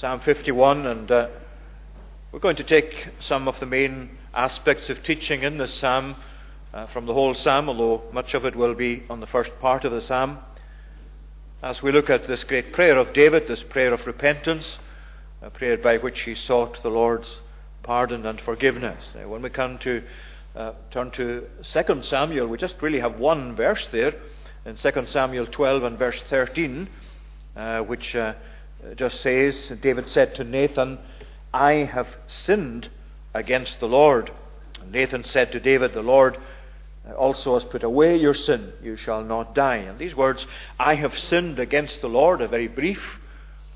Psalm 51, and uh, we're going to take some of the main aspects of teaching in this psalm uh, from the whole psalm, although much of it will be on the first part of the psalm. As we look at this great prayer of David, this prayer of repentance, a prayer by which he sought the Lord's pardon and forgiveness. Now, when we come to uh, turn to 2 Samuel, we just really have one verse there in 2 Samuel 12 and verse 13, uh, which uh, just says, David said to Nathan, I have sinned against the Lord. And Nathan said to David, The Lord also has put away your sin, you shall not die. And these words, I have sinned against the Lord, are very brief.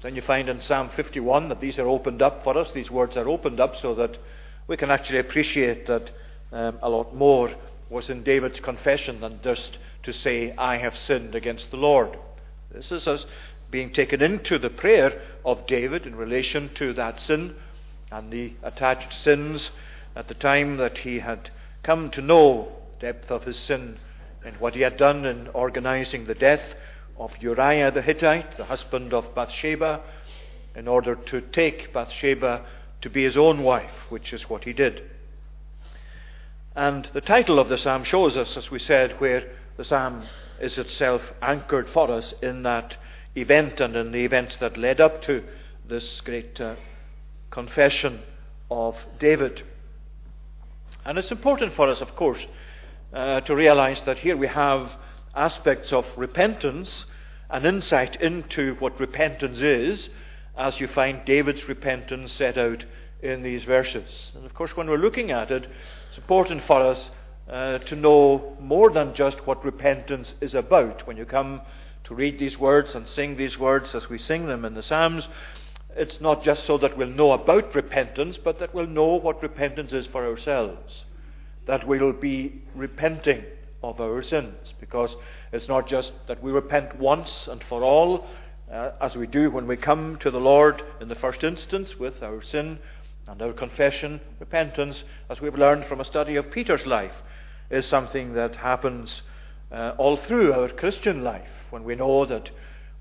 Then you find in Psalm 51 that these are opened up for us. These words are opened up so that we can actually appreciate that um, a lot more was in David's confession than just to say, I have sinned against the Lord. This is us being taken into the prayer of David in relation to that sin and the attached sins at the time that he had come to know depth of his sin and what he had done in organizing the death of Uriah the Hittite, the husband of Bathsheba, in order to take Bathsheba to be his own wife, which is what he did. And the title of the psalm shows us, as we said, where the psalm is itself anchored for us in that event and in the events that led up to this great uh, confession of David. And it's important for us, of course, uh, to realize that here we have aspects of repentance, an insight into what repentance is, as you find David's repentance set out in these verses. And of course, when we're looking at it, it's important for us uh, to know more than just what repentance is about. When you come to read these words and sing these words as we sing them in the Psalms, it's not just so that we'll know about repentance, but that we'll know what repentance is for ourselves. That we'll be repenting of our sins. Because it's not just that we repent once and for all, uh, as we do when we come to the Lord in the first instance with our sin and our confession. Repentance, as we've learned from a study of Peter's life, is something that happens uh, all through our Christian life when we know that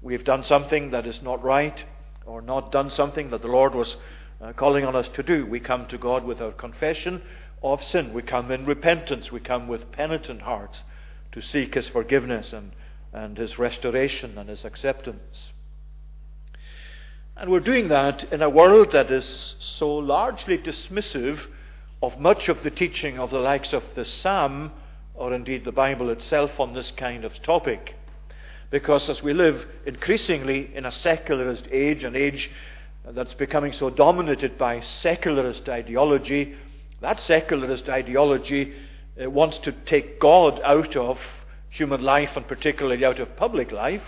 we've done something that is not right or not done something that the Lord was uh, calling on us to do. We come to God with our confession of sin. We come in repentance. We come with penitent hearts to seek His forgiveness and, and His restoration and His acceptance. And we're doing that in a world that is so largely dismissive of much of the teaching of the likes of the Psalm, or indeed the Bible itself, on this kind of topic. Because as we live increasingly in a secularist age, an age that's becoming so dominated by secularist ideology, that secularist ideology uh, wants to take God out of human life and particularly out of public life.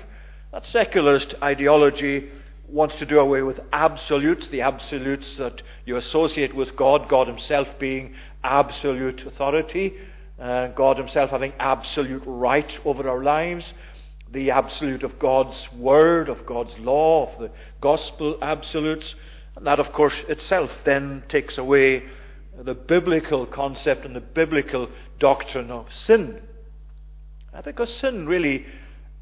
That secularist ideology wants to do away with absolutes, the absolutes that you associate with God, God Himself being absolute authority, uh, God Himself having absolute right over our lives, the absolute of God's Word, of God's law, of the gospel absolutes. And that, of course, itself then takes away the biblical concept and the biblical doctrine of sin. Uh, because sin really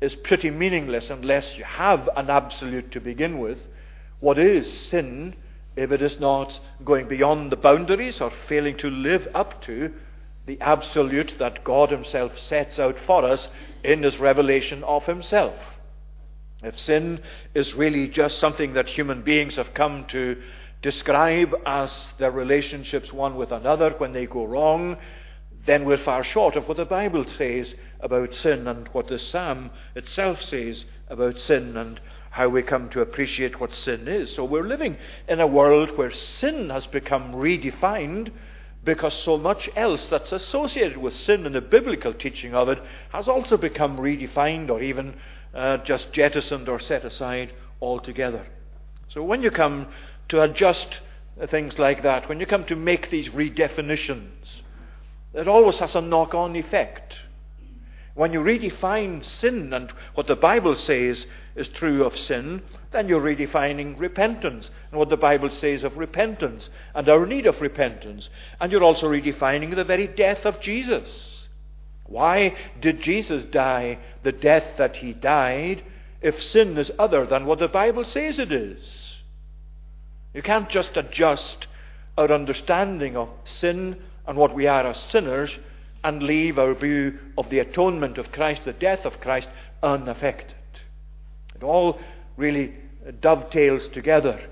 is pretty meaningless unless you have an absolute to begin with. What is sin if it is not going beyond the boundaries or failing to live up to the absolute that God Himself sets out for us in His revelation of Himself? If sin is really just something that human beings have come to describe as their relationships one with another when they go wrong, then we're far short of what the Bible says about sin and what the psalm itself says about sin and how we come to appreciate what sin is. So we're living in a world where sin has become redefined because so much else that's associated with sin and the biblical teaching of it has also become redefined or even uh, just jettisoned or set aside altogether. So when you come to adjust things like that, when you come to make these redefinitions, it always has a knock on effect. When you redefine sin and what the Bible says is true of sin, then you're redefining repentance and what the Bible says of repentance and our need of repentance. And you're also redefining the very death of Jesus. Why did Jesus die the death that he died if sin is other than what the Bible says it is? You can't just adjust our understanding of sin and what we are as sinners and leave our view of the atonement of Christ, the death of Christ, unaffected. It all really dovetails together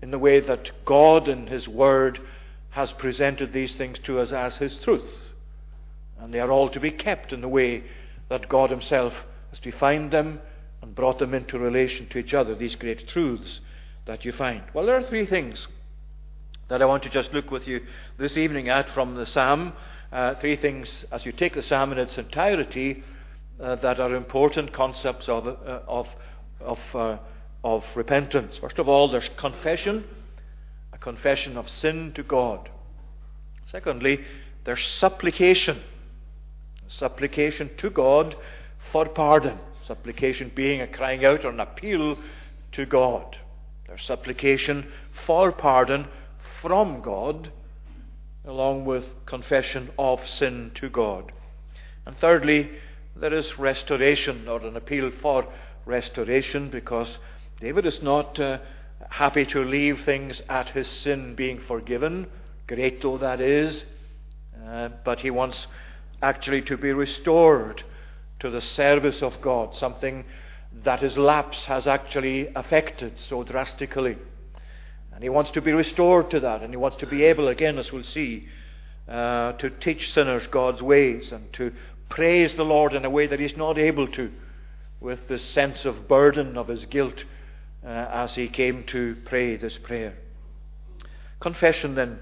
in the way that God in His Word has presented these things to us as His truth. And they are all to be kept in the way that God Himself has defined them and brought them into relation to each other, these great truths that you find. Well, there are three things that I want to just look with you this evening at from the psalm. Uh, three things, as you take the psalm in its entirety, uh, that are important concepts of, uh, of, of, uh, of repentance. First of all, there's confession, a confession of sin to God. Secondly, there's supplication, supplication to God for pardon. Supplication being a crying out or an appeal to God. There's supplication for pardon from God, along with confession of sin to God. And thirdly, there is restoration or an appeal for restoration because David is not uh, happy to leave things at his sin being forgiven, great though that is, uh, but he wants actually to be restored to the service of God, something that his lapse has actually affected so drastically. And he wants to be restored to that, and he wants to be able, again, as we'll see, uh, to teach sinners God's ways and to praise the Lord in a way that he's not able to with the sense of burden of his guilt uh, as he came to pray this prayer. Confession then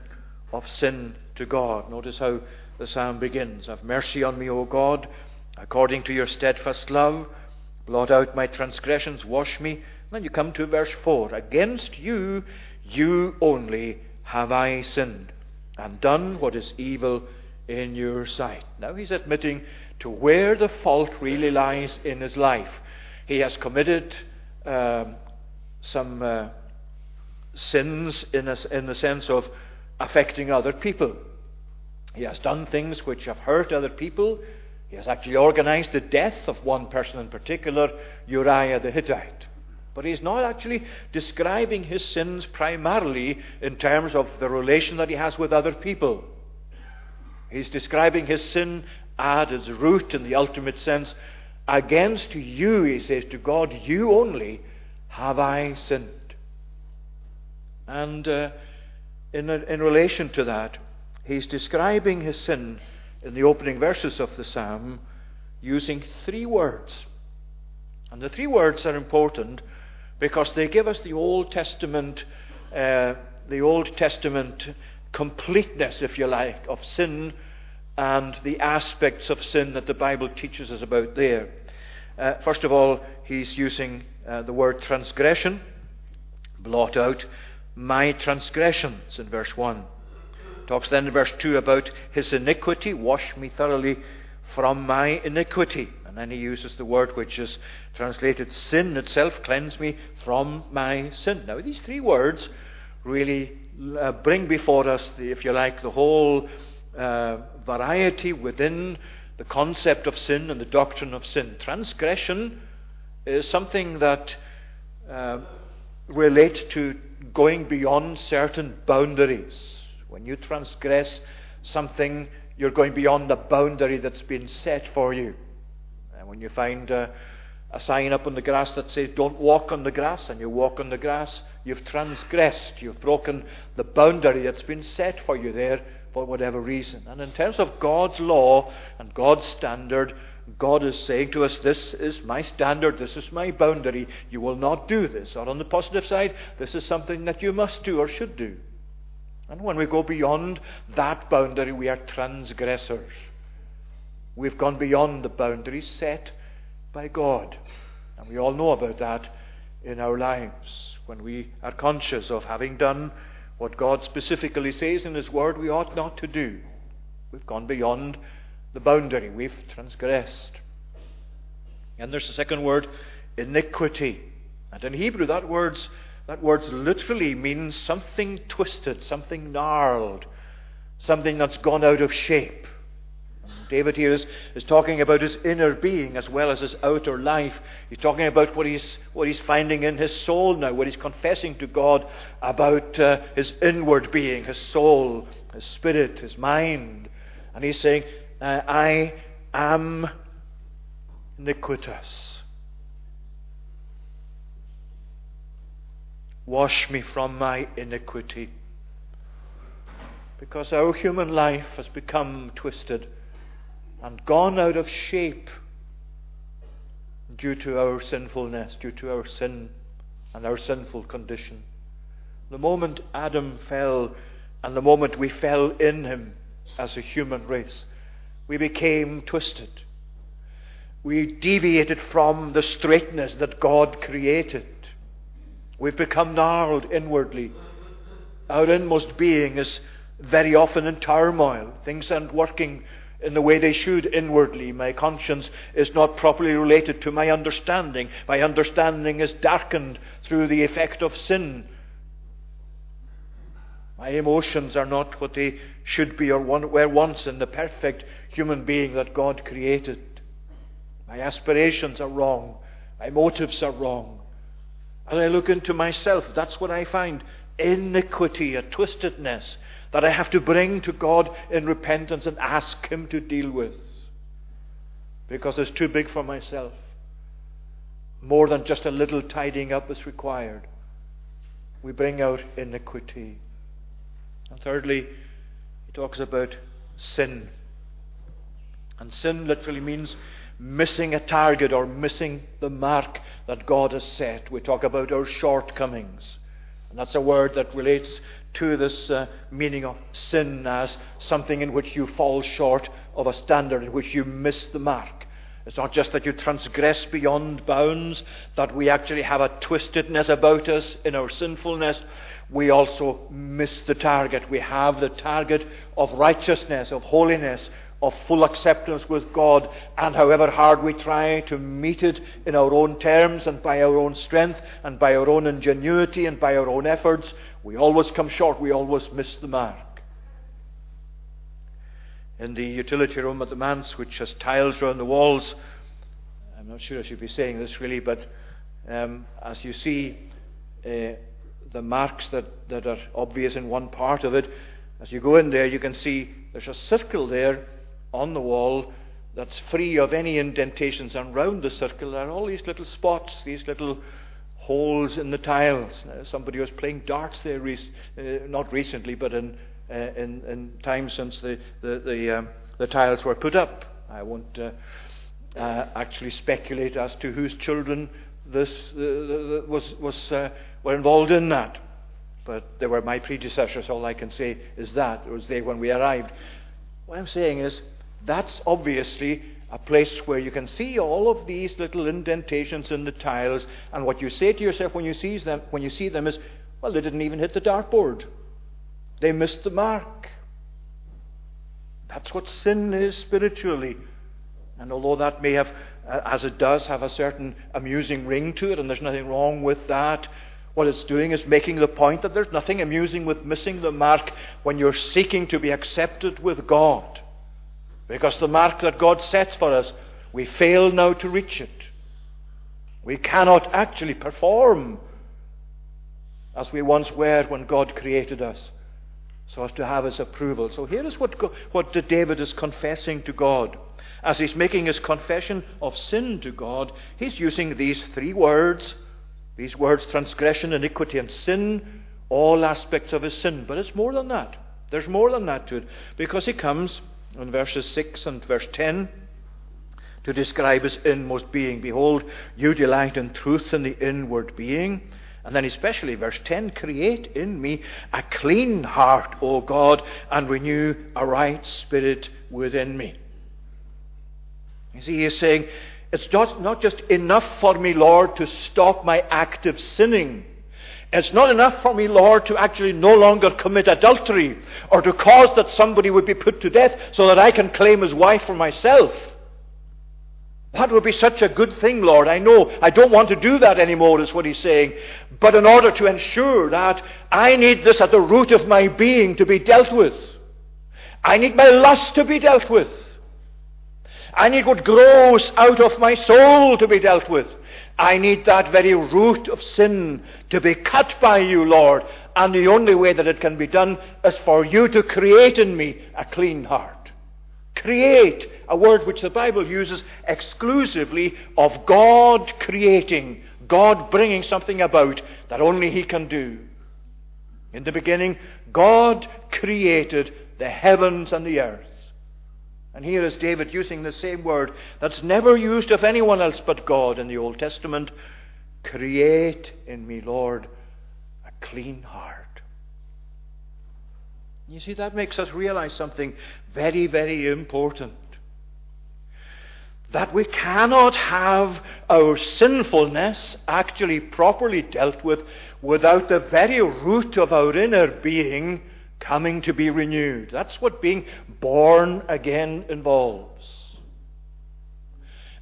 of sin to God. Notice how the psalm begins Have mercy on me, O God, according to your steadfast love. Blot out my transgressions, wash me. And then you come to verse 4 Against you you only have I sinned, and done what is evil in your sight. Now he's admitting to where the fault really lies in his life. He has committed um, some uh, sins in, a, in the sense of affecting other people. He has done things which have hurt other people. He has actually organized the death of one person in particular, Uriah the Hittite. But he's not actually describing his sins primarily in terms of the relation that he has with other people. He's describing his sin at its root in the ultimate sense. Against you, he says to God, you only have I sinned. And uh, in, in relation to that, he's describing his sin in the opening verses of the psalm using three words. And the three words are important because they give us the Old Testament, uh, the Old Testament completeness, if you like, of sin and the aspects of sin that the Bible teaches us about there. Uh, first of all, he's using uh, the word transgression, blot out my transgressions in verse 1. Talks then in verse 2 about his iniquity, wash me thoroughly from my iniquity. And then he uses the word which is translated sin itself, cleanse me from my sin. Now, these three words really uh, bring before us, the, if you like, the whole uh, variety within the concept of sin and the doctrine of sin. Transgression is something that uh, relates to going beyond certain boundaries. When you transgress something, you're going beyond the boundary that's been set for you. And when you find a, a sign up on the grass that says, Don't walk on the grass, and you walk on the grass, you've transgressed. You've broken the boundary that's been set for you there for whatever reason. And in terms of God's law and God's standard, God is saying to us, This is my standard, this is my boundary. You will not do this. Or on the positive side, this is something that you must do or should do. And when we go beyond that boundary, we are transgressors. We've gone beyond the boundaries set by God. And we all know about that in our lives. When we are conscious of having done what God specifically says in His Word we ought not to do, we've gone beyond the boundary. We've transgressed. And there's the second word, iniquity. And in Hebrew, that word's, that word literally means something twisted, something gnarled, something that's gone out of shape. David here is, is talking about his inner being as well as his outer life. He's talking about what he's, what he's finding in his soul now, what he's confessing to God about uh, his inward being, his soul, his spirit, his mind. And he's saying, uh, I am iniquitous. Wash me from my iniquity. Because our human life has become twisted and gone out of shape due to our sinfulness, due to our sin and our sinful condition. The moment Adam fell, and the moment we fell in him as a human race, we became twisted. We deviated from the straightness that God created. We've become gnarled inwardly. Our inmost being is very often in turmoil. Things aren't working in the way they should inwardly. My conscience is not properly related to my understanding. My understanding is darkened through the effect of sin. My emotions are not what they should be or were once in the perfect human being that God created. My aspirations are wrong. My motives are wrong. As I look into myself, that's what I find iniquity, a twistedness, that I have to bring to God in repentance and ask Him to deal with. Because it's too big for myself. More than just a little tidying up is required. We bring out iniquity. And thirdly, he talks about sin. And sin literally means missing a target or missing the mark that God has set. We talk about our shortcomings. And that's a word that relates to this uh, meaning of sin as something in which you fall short of a standard, in which you miss the mark. It's not just that you transgress beyond bounds, that we actually have a twistedness about us in our sinfulness. We also miss the target. We have the target of righteousness, of holiness, of full acceptance with God, and however hard we try to meet it in our own terms and by our own strength and by our own ingenuity and by our own efforts, we always come short. We always miss the mark. In the utility room at the manse, which has tiles around the walls, I'm not sure I should be saying this really, but um, as you see uh, the marks that, that are obvious in one part of it, as you go in there, you can see there's a circle there on the wall that's free of any indentations, and round the circle are all these little spots, these little holes in the tiles. Uh, somebody was playing darts there, uh, not recently, but in, uh, in, in time since the, the, the, um, the, tiles were put up. I won't uh, uh, actually speculate as to whose children this was, was, uh, were involved in that. But they were my predecessors. All I can say is that. It was there when we arrived. What I'm saying is, that's obviously a place where you can see all of these little indentations in the tiles, and what you say to yourself when you see them, when you see them is, well, they didn't even hit the dartboard. They missed the mark. That's what sin is spiritually. And although that may have, uh, as it does, have a certain amusing ring to it, and there's nothing wrong with that, what it's doing is making the point that there's nothing amusing with missing the mark when you're seeking to be accepted with God. Because the mark that God sets for us, we fail now to reach it. We cannot actually perform as we once were when God created us, so as to have His approval. So here is what, what David is confessing to God. As he's making his confession of sin to God, he's using these three words these words transgression, iniquity, and sin, all aspects of his sin. But it's more than that. There's more than that to it. Because he comes in verses 6 and verse 10 to describe his inmost being. Behold, you delight in truth in the inward being. And then, especially verse 10 create in me a clean heart, O God, and renew a right spirit within me. You see, he's saying, it's just, not just enough for me, Lord, to stop my active sinning. It's not enough for me, Lord, to actually no longer commit adultery or to cause that somebody would be put to death so that I can claim his wife for myself. That would be such a good thing, Lord. I know I don't want to do that anymore, is what he's saying. But in order to ensure that, I need this at the root of my being to be dealt with. I need my lust to be dealt with. I need what grows out of my soul to be dealt with. I need that very root of sin to be cut by you, Lord. And the only way that it can be done is for you to create in me a clean heart. Create, a word which the Bible uses exclusively of God creating, God bringing something about that only He can do. In the beginning, God created the heavens and the earth. And here is David using the same word that's never used of anyone else but God in the Old Testament. Create in me, Lord, a clean heart. You see, that makes us realize something very, very important. That we cannot have our sinfulness actually properly dealt with without the very root of our inner being coming to be renewed. That's what being born again involves.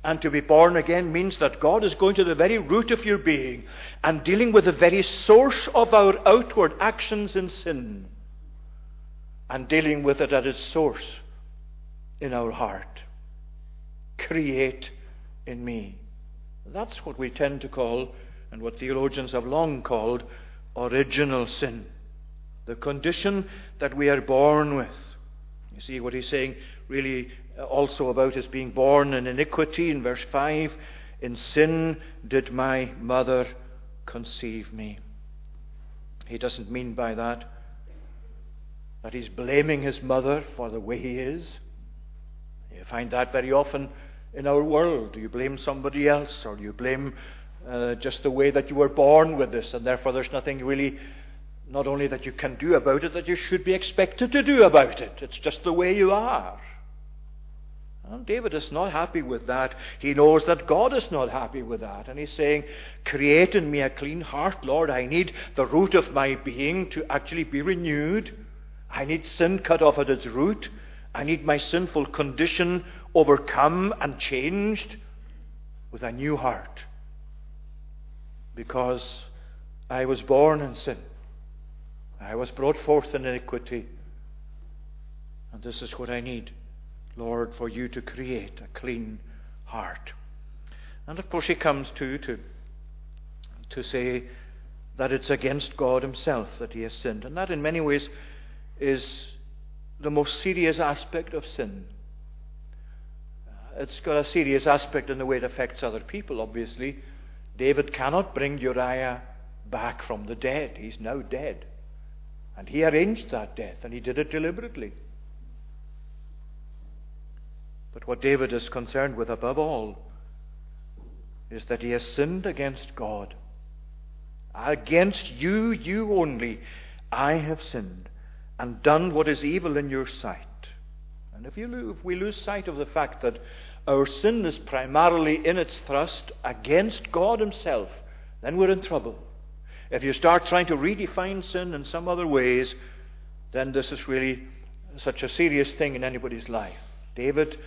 And to be born again means that God is going to the very root of your being and dealing with the very source of our outward actions in sin and dealing with it at its source in our heart. Create in me. That's what we tend to call, and what theologians have long called, original sin the condition that we are born with. You see what he's saying really uh, also about his being born in iniquity in verse 5 In sin did my mother conceive me. He doesn't mean by that that he's blaming his mother for the way he is. You find that very often in our world. Do you blame somebody else, or do you blame uh, just the way that you were born with this, and therefore there's nothing really not only that you can do about it, that you should be expected to do about it. It's just the way you are. And David is not happy with that. He knows that God is not happy with that. And he's saying, Create in me a clean heart, Lord. I need the root of my being to actually be renewed. I need sin cut off at its root. I need my sinful condition overcome and changed with a new heart. Because I was born in sin. I was brought forth in iniquity. And this is what I need, Lord, for you to create a clean heart. And of course, he comes to, to, to say that it's against God himself that he has sinned. And that, in many ways, is the most serious aspect of sin. Uh, it's got a serious aspect in the way it affects other people, obviously. David cannot bring Uriah back from the dead. He's now dead. And he arranged that death, and he did it deliberately. But what David is concerned with above all is that he has sinned against God. Against you, you only, I have sinned and done what is evil in your sight. And if, you, if we lose sight of the fact that our sin is primarily in its thrust against God Himself, then we're in trouble. If you start trying to redefine sin in some other ways, then this is really such a serious thing in anybody's life. David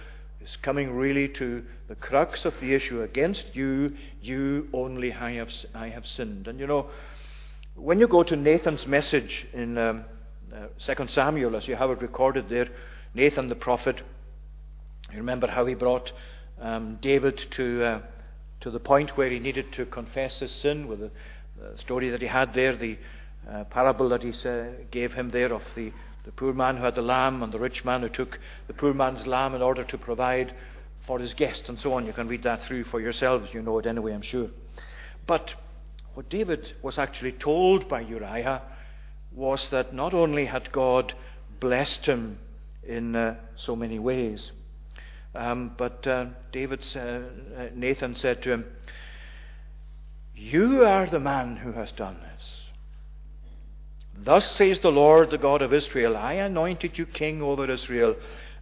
is coming really to the crux of the issue against you, you only I have, I have sinned. And you know, when you go to Nathan's message in um, uh, 2 Samuel, as you have it recorded there, Nathan the prophet, you remember how he brought um, David to, uh, to the point where he needed to confess his sin with a the story that he had there, the uh, parable that he uh, gave him there of the, the poor man who had the lamb and the rich man who took the poor man's lamb in order to provide for his guest and so on. You can read that through for yourselves. You know it anyway, I'm sure. But what David was actually told by Uriah was that not only had God blessed him in uh, so many ways, um, but uh, David, uh, Nathan said to him, you are the man who has done this. Thus says the Lord, the God of Israel I anointed you king over Israel,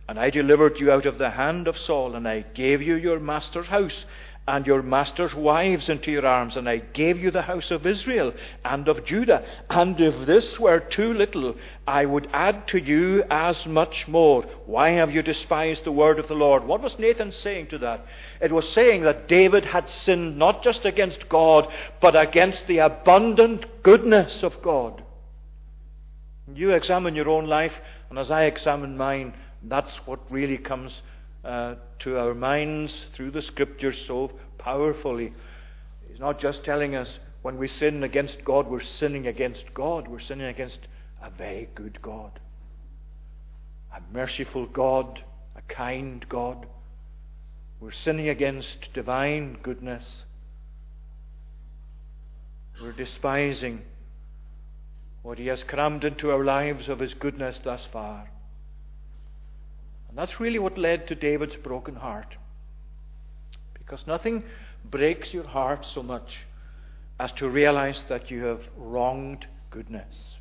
and I delivered you out of the hand of Saul, and I gave you your master's house and your master's wives into your arms, and I gave you the house of Israel and of Judah. And if this were too little, I would add to you as much more. Why have you despised the word of the Lord? What was Nathan saying to that? It was saying that David had sinned not just against God, but against the abundant goodness of God. You examine your own life, and as I examine mine, that's what really comes uh, to our minds through the Scriptures so powerfully. He's not just telling us when we sin against God, we're sinning against God. We're sinning against a very good God, a merciful God, a kind God. We're sinning against divine goodness. We're despising what He has crammed into our lives of His goodness thus far. And that's really what led to David's broken heart. Because nothing breaks your heart so much as to realize that you have wronged goodness.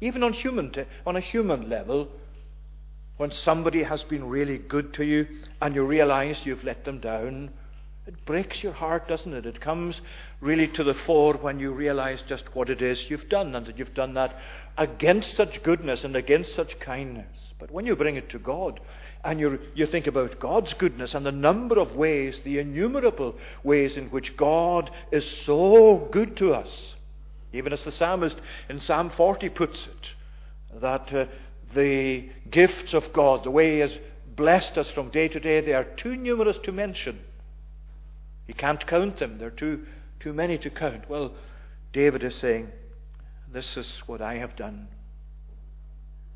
Even on, human t- on a human level, when somebody has been really good to you and you realize you've let them down, it breaks your heart, doesn't it? It comes really to the fore when you realize just what it is you've done and that you've done that against such goodness and against such kindness. But when you bring it to God and you you think about God's goodness and the number of ways, the innumerable ways in which God is so good to us, even as the psalmist in Psalm 40 puts it, that uh, the gifts of God, the way He has blessed us from day to day, they are too numerous to mention. You can't count them, they're too, too many to count. Well, David is saying, This is what I have done.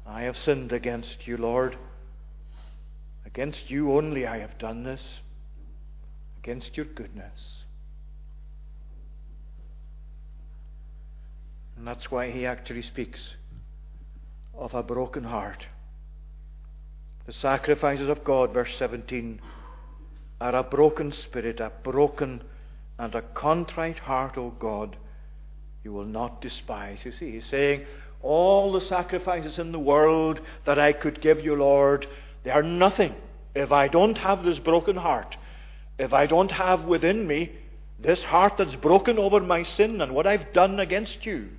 I have sinned against you, Lord. Against you only I have done this, against your goodness. And that's why he actually speaks of a broken heart. The sacrifices of God, verse 17, are a broken spirit, a broken and a contrite heart, O God, you will not despise. You see, he's saying, all the sacrifices in the world that I could give you, Lord, they are nothing if I don't have this broken heart. If I don't have within me this heart that's broken over my sin and what I've done against you.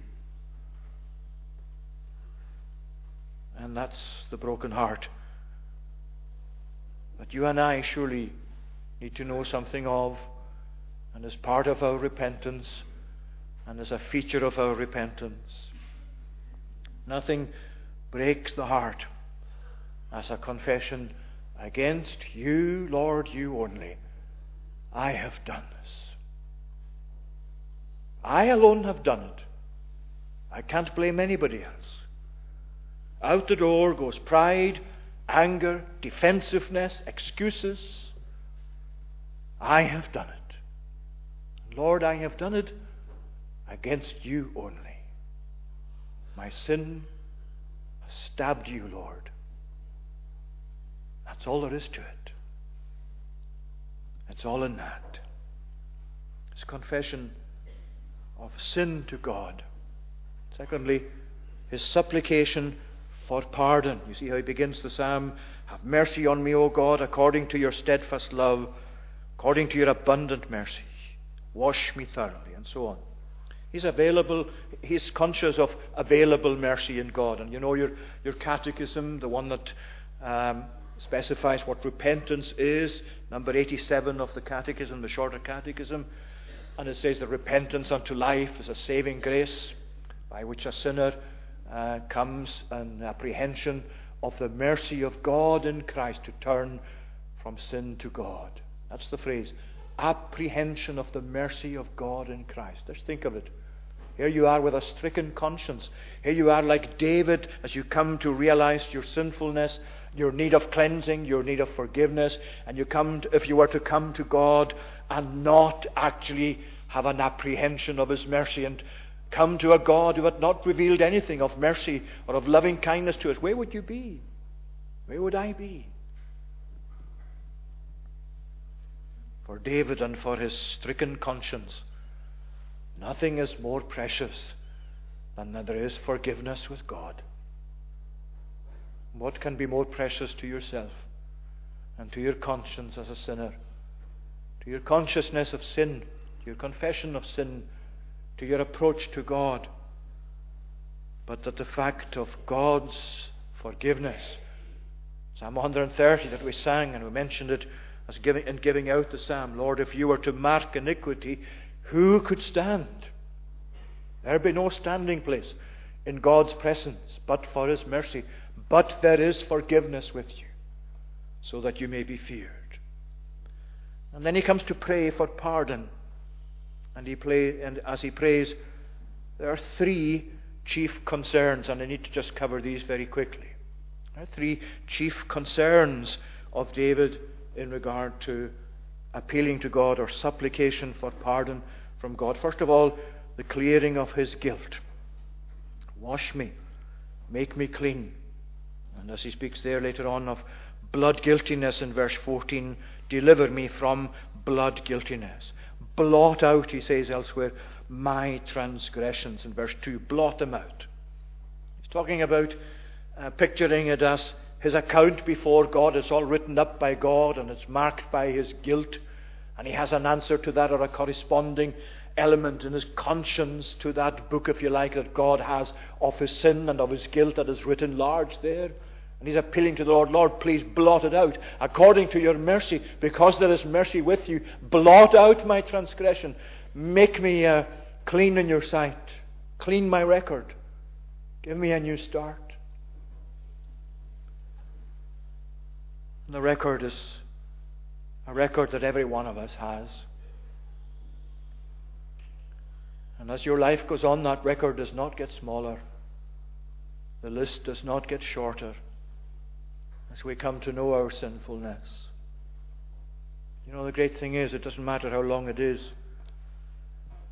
And that's the broken heart that you and I surely need to know something of, and as part of our repentance, and as a feature of our repentance. Nothing breaks the heart as a confession against you, Lord, you only. I have done this. I alone have done it. I can't blame anybody else. Out the door goes pride, anger, defensiveness, excuses. I have done it. Lord, I have done it against you only. My sin has stabbed you, Lord. That's all there is to it. It's all in that. It's confession of sin to God. Secondly, his supplication for pardon. You see how he begins the psalm Have mercy on me, O God, according to your steadfast love, according to your abundant mercy. Wash me thoroughly, and so on. He's available, he's conscious of available mercy in God. And you know your, your catechism, the one that um, specifies what repentance is, number 87 of the catechism, the shorter catechism. And it says that repentance unto life is a saving grace by which a sinner uh, comes an apprehension of the mercy of God in Christ to turn from sin to God. That's the phrase. Apprehension of the mercy of God in Christ. Just think of it. Here you are with a stricken conscience. Here you are like David as you come to realize your sinfulness, your need of cleansing, your need of forgiveness, and you come, to, if you were to come to God and not actually have an apprehension of His mercy and come to a God who had not revealed anything of mercy or of loving kindness to us, where would you be? Where would I be? For David and for his stricken conscience, Nothing is more precious than that there is forgiveness with God. What can be more precious to yourself and to your conscience as a sinner, to your consciousness of sin, to your confession of sin, to your approach to God, but that the fact of God's forgiveness? Psalm 130 that we sang and we mentioned it as giving, in giving out the psalm. Lord, if you were to mark iniquity, who could stand? There'd be no standing place in God's presence but for His mercy. But there is forgiveness with you. so that you may be feared. And then he comes to pray for pardon. And he play, and as he prays, there are three chief concerns, and I need to just cover these very quickly. There are three chief concerns of David in regard to appealing to God or supplication for pardon from God. First of all, the clearing of his guilt. Wash me, make me clean. And as he speaks there later on of blood guiltiness in verse 14, deliver me from blood guiltiness. Blot out, he says elsewhere, my transgressions in verse 2. Blot them out. He's talking about uh, picturing it as his account before God. is all written up by God and it's marked by his guilt. And he has an answer to that or a corresponding element in his conscience to that book, if you like, that God has of his sin and of his guilt that is written large there. And he's appealing to the Lord, Lord, please blot it out according to your mercy, because there is mercy with you. Blot out my transgression. Make me uh, clean in your sight. Clean my record. Give me a new start. And the record is a record that every one of us has. And as your life goes on, that record does not get smaller. The list does not get shorter as we come to know our sinfulness. You know, the great thing is, it doesn't matter how long it is,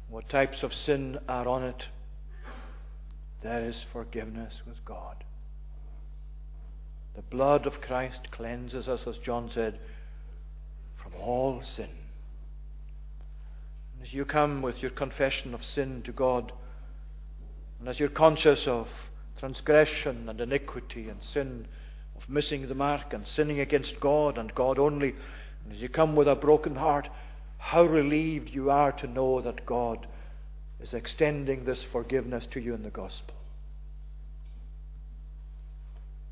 what types of sin are on it, there is forgiveness with God. The blood of Christ cleanses us, as John said, from all sin. And as you come with your confession of sin to God, and as you're conscious of transgression and iniquity and sin, of missing the mark and sinning against God and God only, and as you come with a broken heart, how relieved you are to know that God is extending this forgiveness to you in the gospel.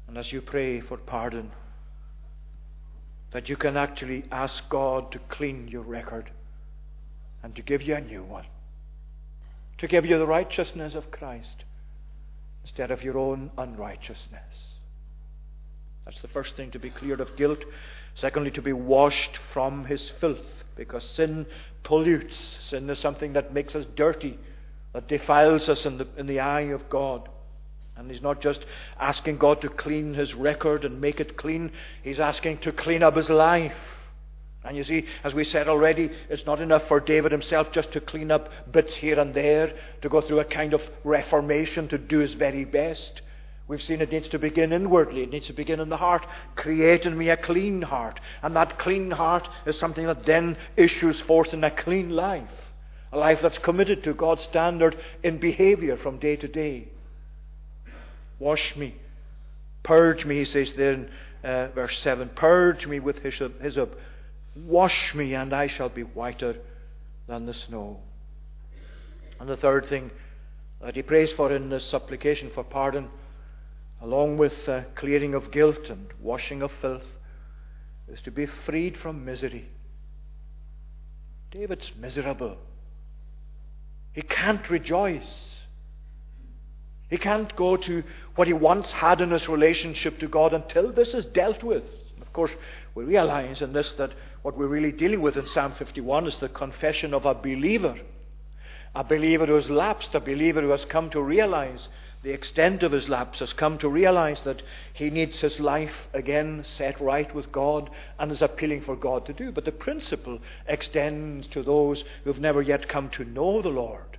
And as you pray for pardon, that you can actually ask God to clean your record and to give you a new one. To give you the righteousness of Christ instead of your own unrighteousness. That's the first thing to be cleared of guilt. Secondly, to be washed from his filth, because sin pollutes. Sin is something that makes us dirty, that defiles us in the, in the eye of God. And he's not just asking God to clean his record and make it clean, he's asking to clean up his life. And you see, as we said already, it's not enough for David himself just to clean up bits here and there, to go through a kind of reformation, to do his very best. We've seen it needs to begin inwardly. It needs to begin in the heart. Create in me a clean heart. And that clean heart is something that then issues forth in a clean life. A life that's committed to God's standard in behavior from day to day. Wash me. Purge me, he says there in uh, verse 7. Purge me with hyssop, hyssop Wash me, and I shall be whiter than the snow. And the third thing that he prays for in this supplication for pardon, along with uh, clearing of guilt and washing of filth, is to be freed from misery. David's miserable. He can't rejoice. He can't go to what he once had in his relationship to God until this is dealt with. Of course, we realize in this that what we're really dealing with in Psalm 51 is the confession of a believer. A believer who has lapsed, a believer who has come to realize the extent of his lapse, has come to realize that he needs his life again set right with God and is appealing for God to do. But the principle extends to those who've never yet come to know the Lord,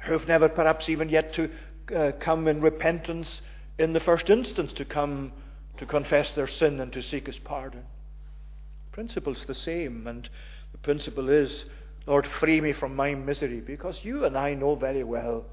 who've never perhaps even yet to uh, come in repentance in the first instance, to come to confess their sin and to seek his pardon. The principle's the same, and the principle is, Lord, free me from my misery, because you and I know very well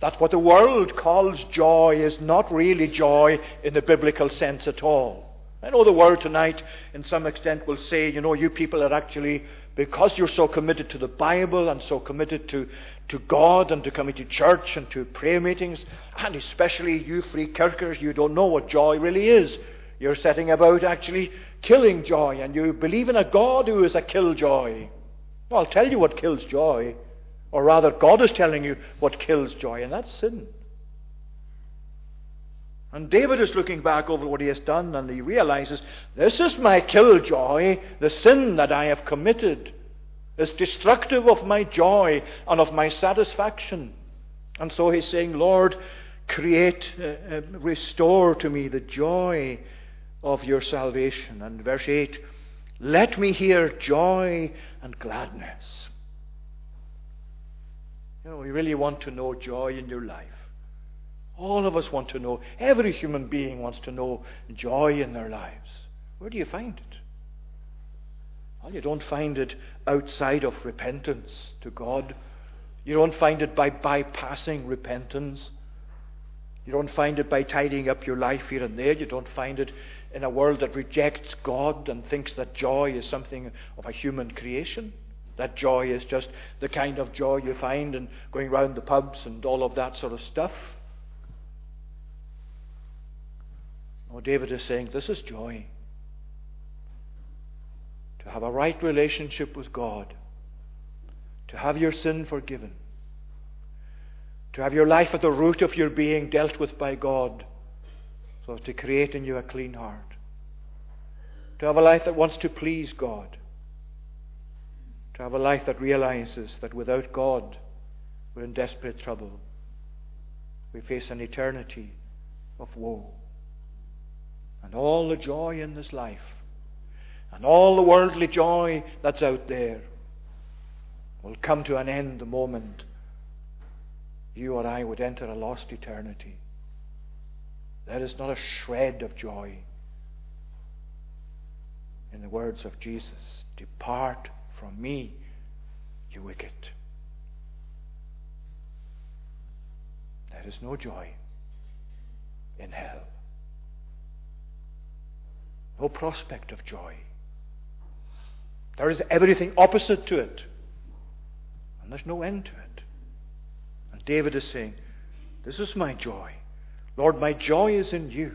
that what the world calls joy is not really joy in the biblical sense at all. I know the world tonight, in some extent, will say, you know, you people are actually, because you're so committed to the Bible and so committed to, to God and to coming to church and to prayer meetings, and especially you free kirkers, you don't know what joy really is. You're setting about actually killing joy, and you believe in a God who is a killjoy. Well, I'll tell you what kills joy, or rather, God is telling you what kills joy, and that's sin. And David is looking back over what he has done and he realizes this is my killjoy. The sin that I have committed is destructive of my joy and of my satisfaction. And so he's saying, Lord, create, uh, uh, restore to me the joy of your salvation. And verse 8, let me hear joy and gladness. You know, we really want to know joy in your life. All of us want to know, every human being wants to know joy in their lives. Where do you find it? Well, you don't find it outside of repentance to God. You don't find it by bypassing repentance. You don't find it by tidying up your life here and there. You don't find it in a world that rejects God and thinks that joy is something of a human creation. That joy is just the kind of joy you find in going round the pubs and all of that sort of stuff. No, David is saying this is joy. To have a right relationship with God, to have your sin forgiven, to have your life at the root of your being dealt with by God, so as to create in you a clean heart, to have a life that wants to please God to have a life that realizes that without God, we're in desperate trouble. We face an eternity of woe. And all the joy in this life, and all the worldly joy that's out there, will come to an end the moment you or I would enter a lost eternity. There is not a shred of joy in the words of Jesus Depart from me, you wicked. There is no joy in hell. No prospect of joy. There is everything opposite to it. And there's no end to it. And David is saying, This is my joy. Lord, my joy is in you.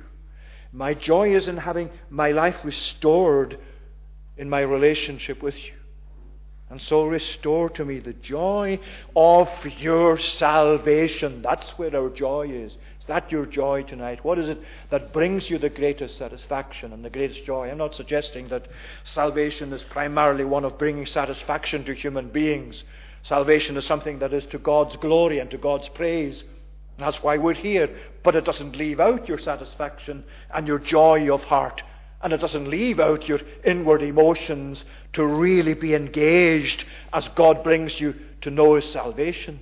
My joy is in having my life restored in my relationship with you. And so restore to me the joy of your salvation. That's where our joy is. That your joy tonight? What is it that brings you the greatest satisfaction and the greatest joy? I'm not suggesting that salvation is primarily one of bringing satisfaction to human beings. Salvation is something that is to God's glory and to God's praise. That's why we're here. But it doesn't leave out your satisfaction and your joy of heart and it doesn't leave out your inward emotions to really be engaged as God brings you to know His salvation.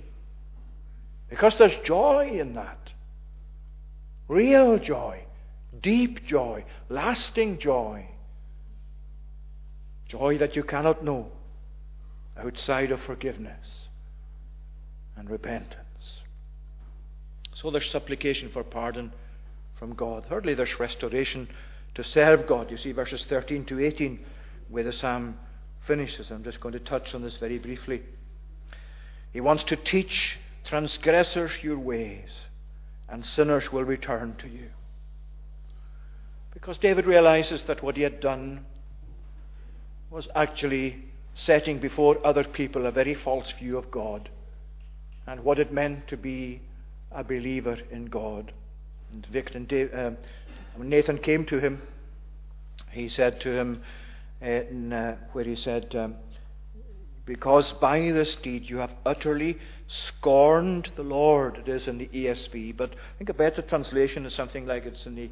Because there's joy in that. Real joy, deep joy, lasting joy. Joy that you cannot know outside of forgiveness and repentance. So there's supplication for pardon from God. Thirdly, there's restoration to serve God. You see verses 13 to 18 where the psalm finishes. I'm just going to touch on this very briefly. He wants to teach transgressors your ways, and sinners will return to you. Because David realizes that what he had done was actually setting before other people a very false view of God and what it meant to be a believer in God. And uh, when Nathan came to him, he said to him, uh, in, uh, where he said, um, Because by this deed you have utterly scorned the Lord. It is in the ESV, but I think a better translation is something like it's in the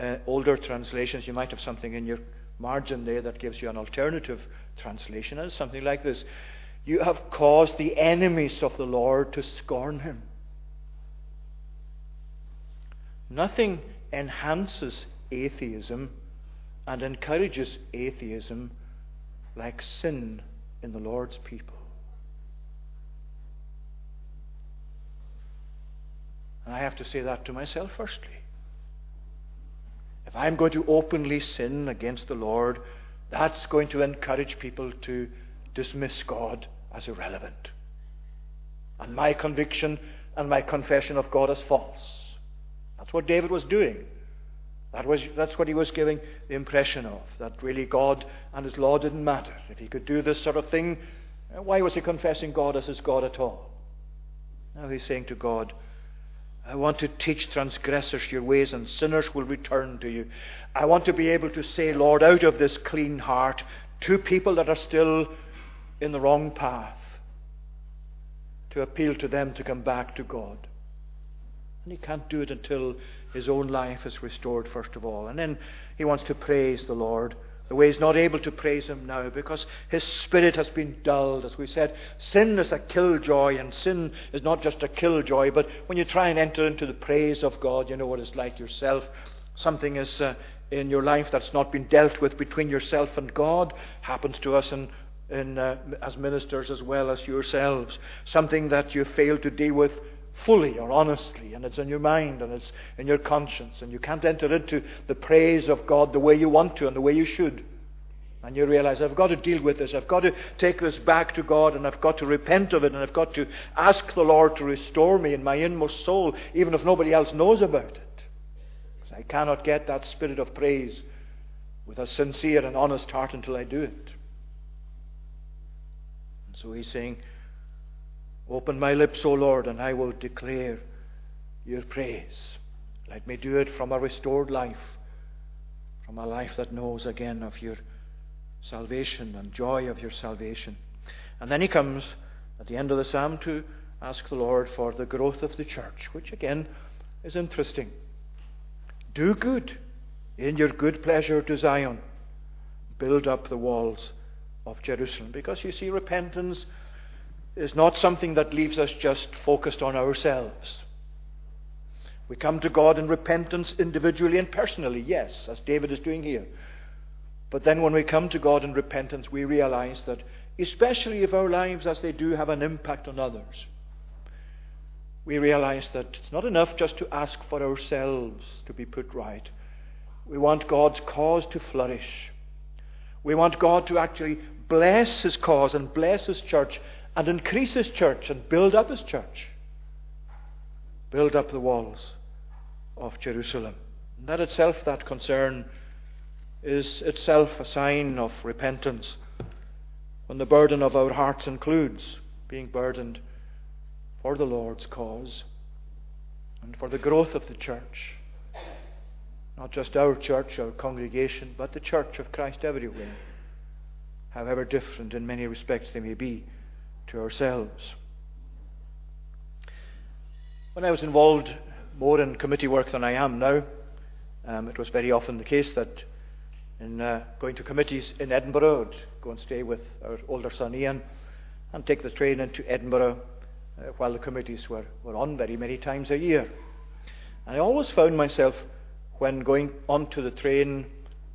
uh, older translations. You might have something in your margin there that gives you an alternative translation. It's something like this You have caused the enemies of the Lord to scorn him. Nothing enhances atheism and encourages atheism like sin in the Lord's people. And I have to say that to myself firstly. If I'm going to openly sin against the Lord, that's going to encourage people to dismiss God as irrelevant. And my conviction and my confession of God as false. That's what David was doing. That was, that's what he was giving the impression of, that really God and his law didn't matter. If he could do this sort of thing, why was he confessing God as his God at all? Now he's saying to God, I want to teach transgressors your ways, and sinners will return to you. I want to be able to say, Lord, out of this clean heart, to people that are still in the wrong path, to appeal to them to come back to God. And he can't do it until his own life is restored, first of all. And then he wants to praise the Lord the way he's not able to praise him now because his spirit has been dulled. As we said, sin is a killjoy, and sin is not just a killjoy, but when you try and enter into the praise of God, you know what it's like yourself. Something is uh, in your life that's not been dealt with between yourself and God happens to us in, in, uh, as ministers as well as yourselves. Something that you fail to deal with fully or honestly, and it's in your mind and it's in your conscience, and you can't enter into the praise of God the way you want to and the way you should. And you realize, I've got to deal with this. I've got to take this back to God, and I've got to repent of it, and I've got to ask the Lord to restore me in my inmost soul, even if nobody else knows about it. Because I cannot get that spirit of praise with a sincere and honest heart until I do it. And so he's saying, Open my lips, O Lord, and I will declare your praise. Let me do it from a restored life, from a life that knows again of your salvation and joy of your salvation. And then he comes at the end of the psalm to ask the Lord for the growth of the church, which again is interesting. Do good in your good pleasure to Zion. Build up the walls of Jerusalem. Because you see, repentance is not something that leaves us just focused on ourselves. We come to God in repentance individually and personally, yes, as David is doing here. But then when we come to God in repentance, we realize that, especially if our lives, as they do, have an impact on others, we realize that it's not enough just to ask for ourselves to be put right. We want God's cause to flourish. We want God to actually bless His cause and bless His church and increase his church and build up his church. Build up the walls of Jerusalem. And that itself, that concern, is itself a sign of repentance. When the burden of our hearts includes being burdened for the Lord's cause and for the growth of the church. Not just our church, our congregation, but the church of Christ everywhere, however different in many respects they may be to ourselves. When I was involved more in committee work than I am now, um, it was very often the case that in uh, going to committees in Edinburgh, I'd go and stay with our older son Ian and take the train into Edinburgh uh, while the committees were, were on very many times a year. And I always found myself, when going onto the train,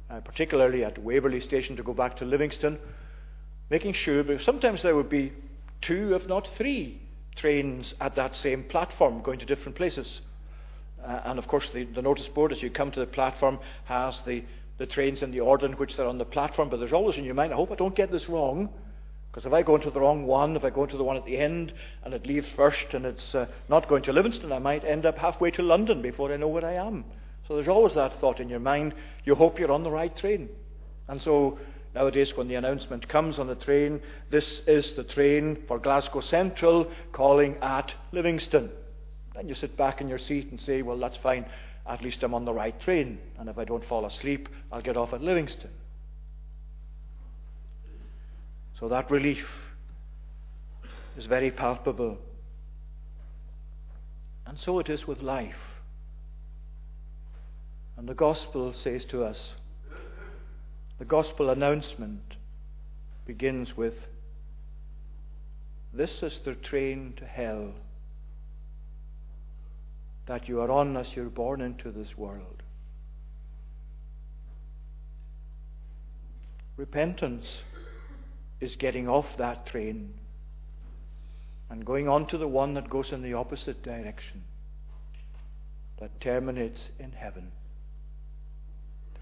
uh, particularly at Waverley Station to go back to Livingston, making sure, because sometimes there would be two, if not three, trains at that same platform going to different places. Uh, and of course, the, the, notice board as you come to the platform has the, the trains in the order in which they're on the platform. But there's always in your mind, I hope I don't get this wrong. Because if I go into the wrong one, if I go into the one at the end and it leaves first and it's uh, not going to Livingston, I might end up halfway to London before I know where I am. So there's always that thought in your mind. You hope you're on the right train. And so Nowadays, when the announcement comes on the train, this is the train for Glasgow Central calling at Livingston. Then you sit back in your seat and say, Well, that's fine. At least I'm on the right train. And if I don't fall asleep, I'll get off at Livingston. So that relief is very palpable. And so it is with life. And the gospel says to us, the gospel announcement begins with This is the train to hell that you are on as you're born into this world. Repentance is getting off that train and going on to the one that goes in the opposite direction, that terminates in heaven.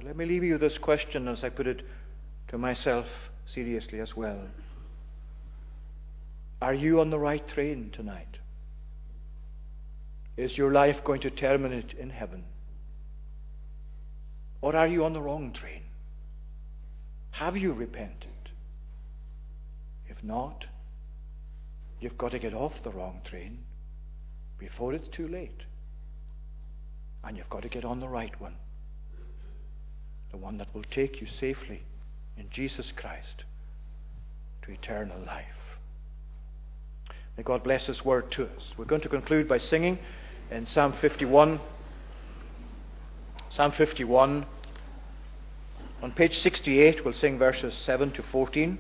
Let me leave you this question as I put it to myself seriously as well. Are you on the right train tonight? Is your life going to terminate in heaven? Or are you on the wrong train? Have you repented? If not, you've got to get off the wrong train before it's too late. And you've got to get on the right one. The one that will take you safely in Jesus Christ to eternal life. May God bless His word to us. We're going to conclude by singing in Psalm 51. Psalm 51. On page 68, we'll sing verses 7 to 14.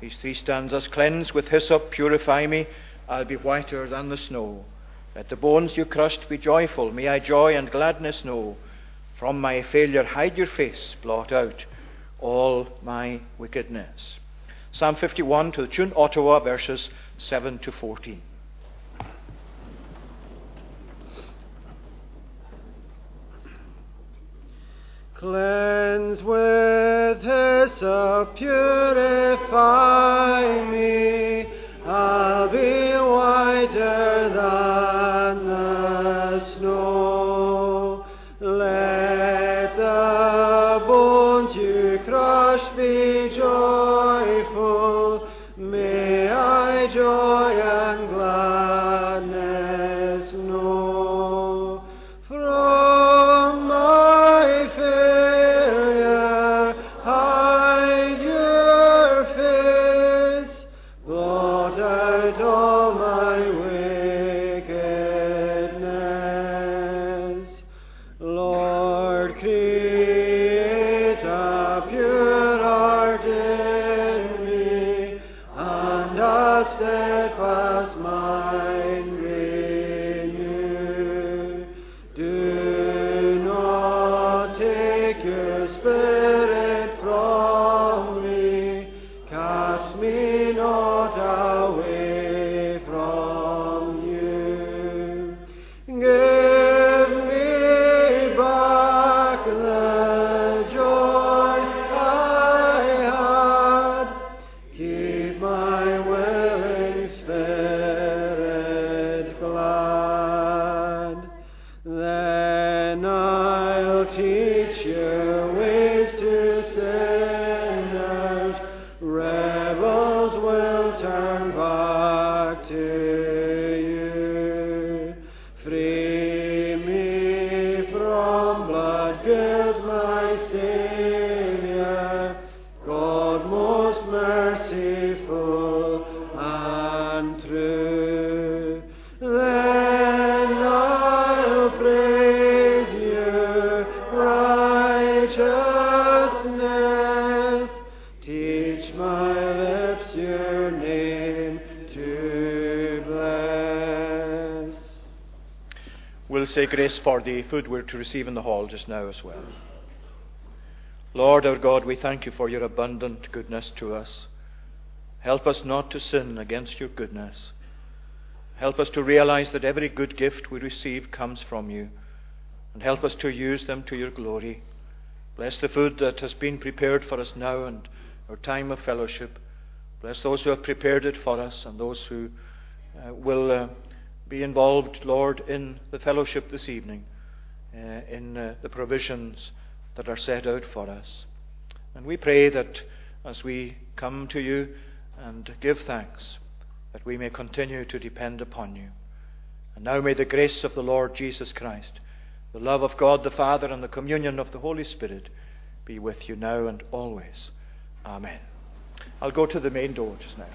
These three stanzas cleanse with hyssop, purify me, I'll be whiter than the snow. Let the bones you crushed be joyful, may I joy and gladness know. From my failure hide your face, blot out all my wickedness. Psalm 51 to the tune Ottawa, verses 7 to 14. Cleanse with hyssop, purify me, I'll be whiter than Most merciful and true. Then I'll praise your righteousness. Teach my lips your name to bless. We'll say grace for the food we're to receive in the hall just now as well. Lord our God, we thank you for your abundant goodness to us. Help us not to sin against your goodness. Help us to realize that every good gift we receive comes from you, and help us to use them to your glory. Bless the food that has been prepared for us now and our time of fellowship. Bless those who have prepared it for us and those who uh, will uh, be involved, Lord, in the fellowship this evening, uh, in uh, the provisions that are set out for us. And we pray that as we come to you and give thanks, that we may continue to depend upon you. And now may the grace of the Lord Jesus Christ, the love of God the Father, and the communion of the Holy Spirit be with you now and always. Amen. I'll go to the main door just now.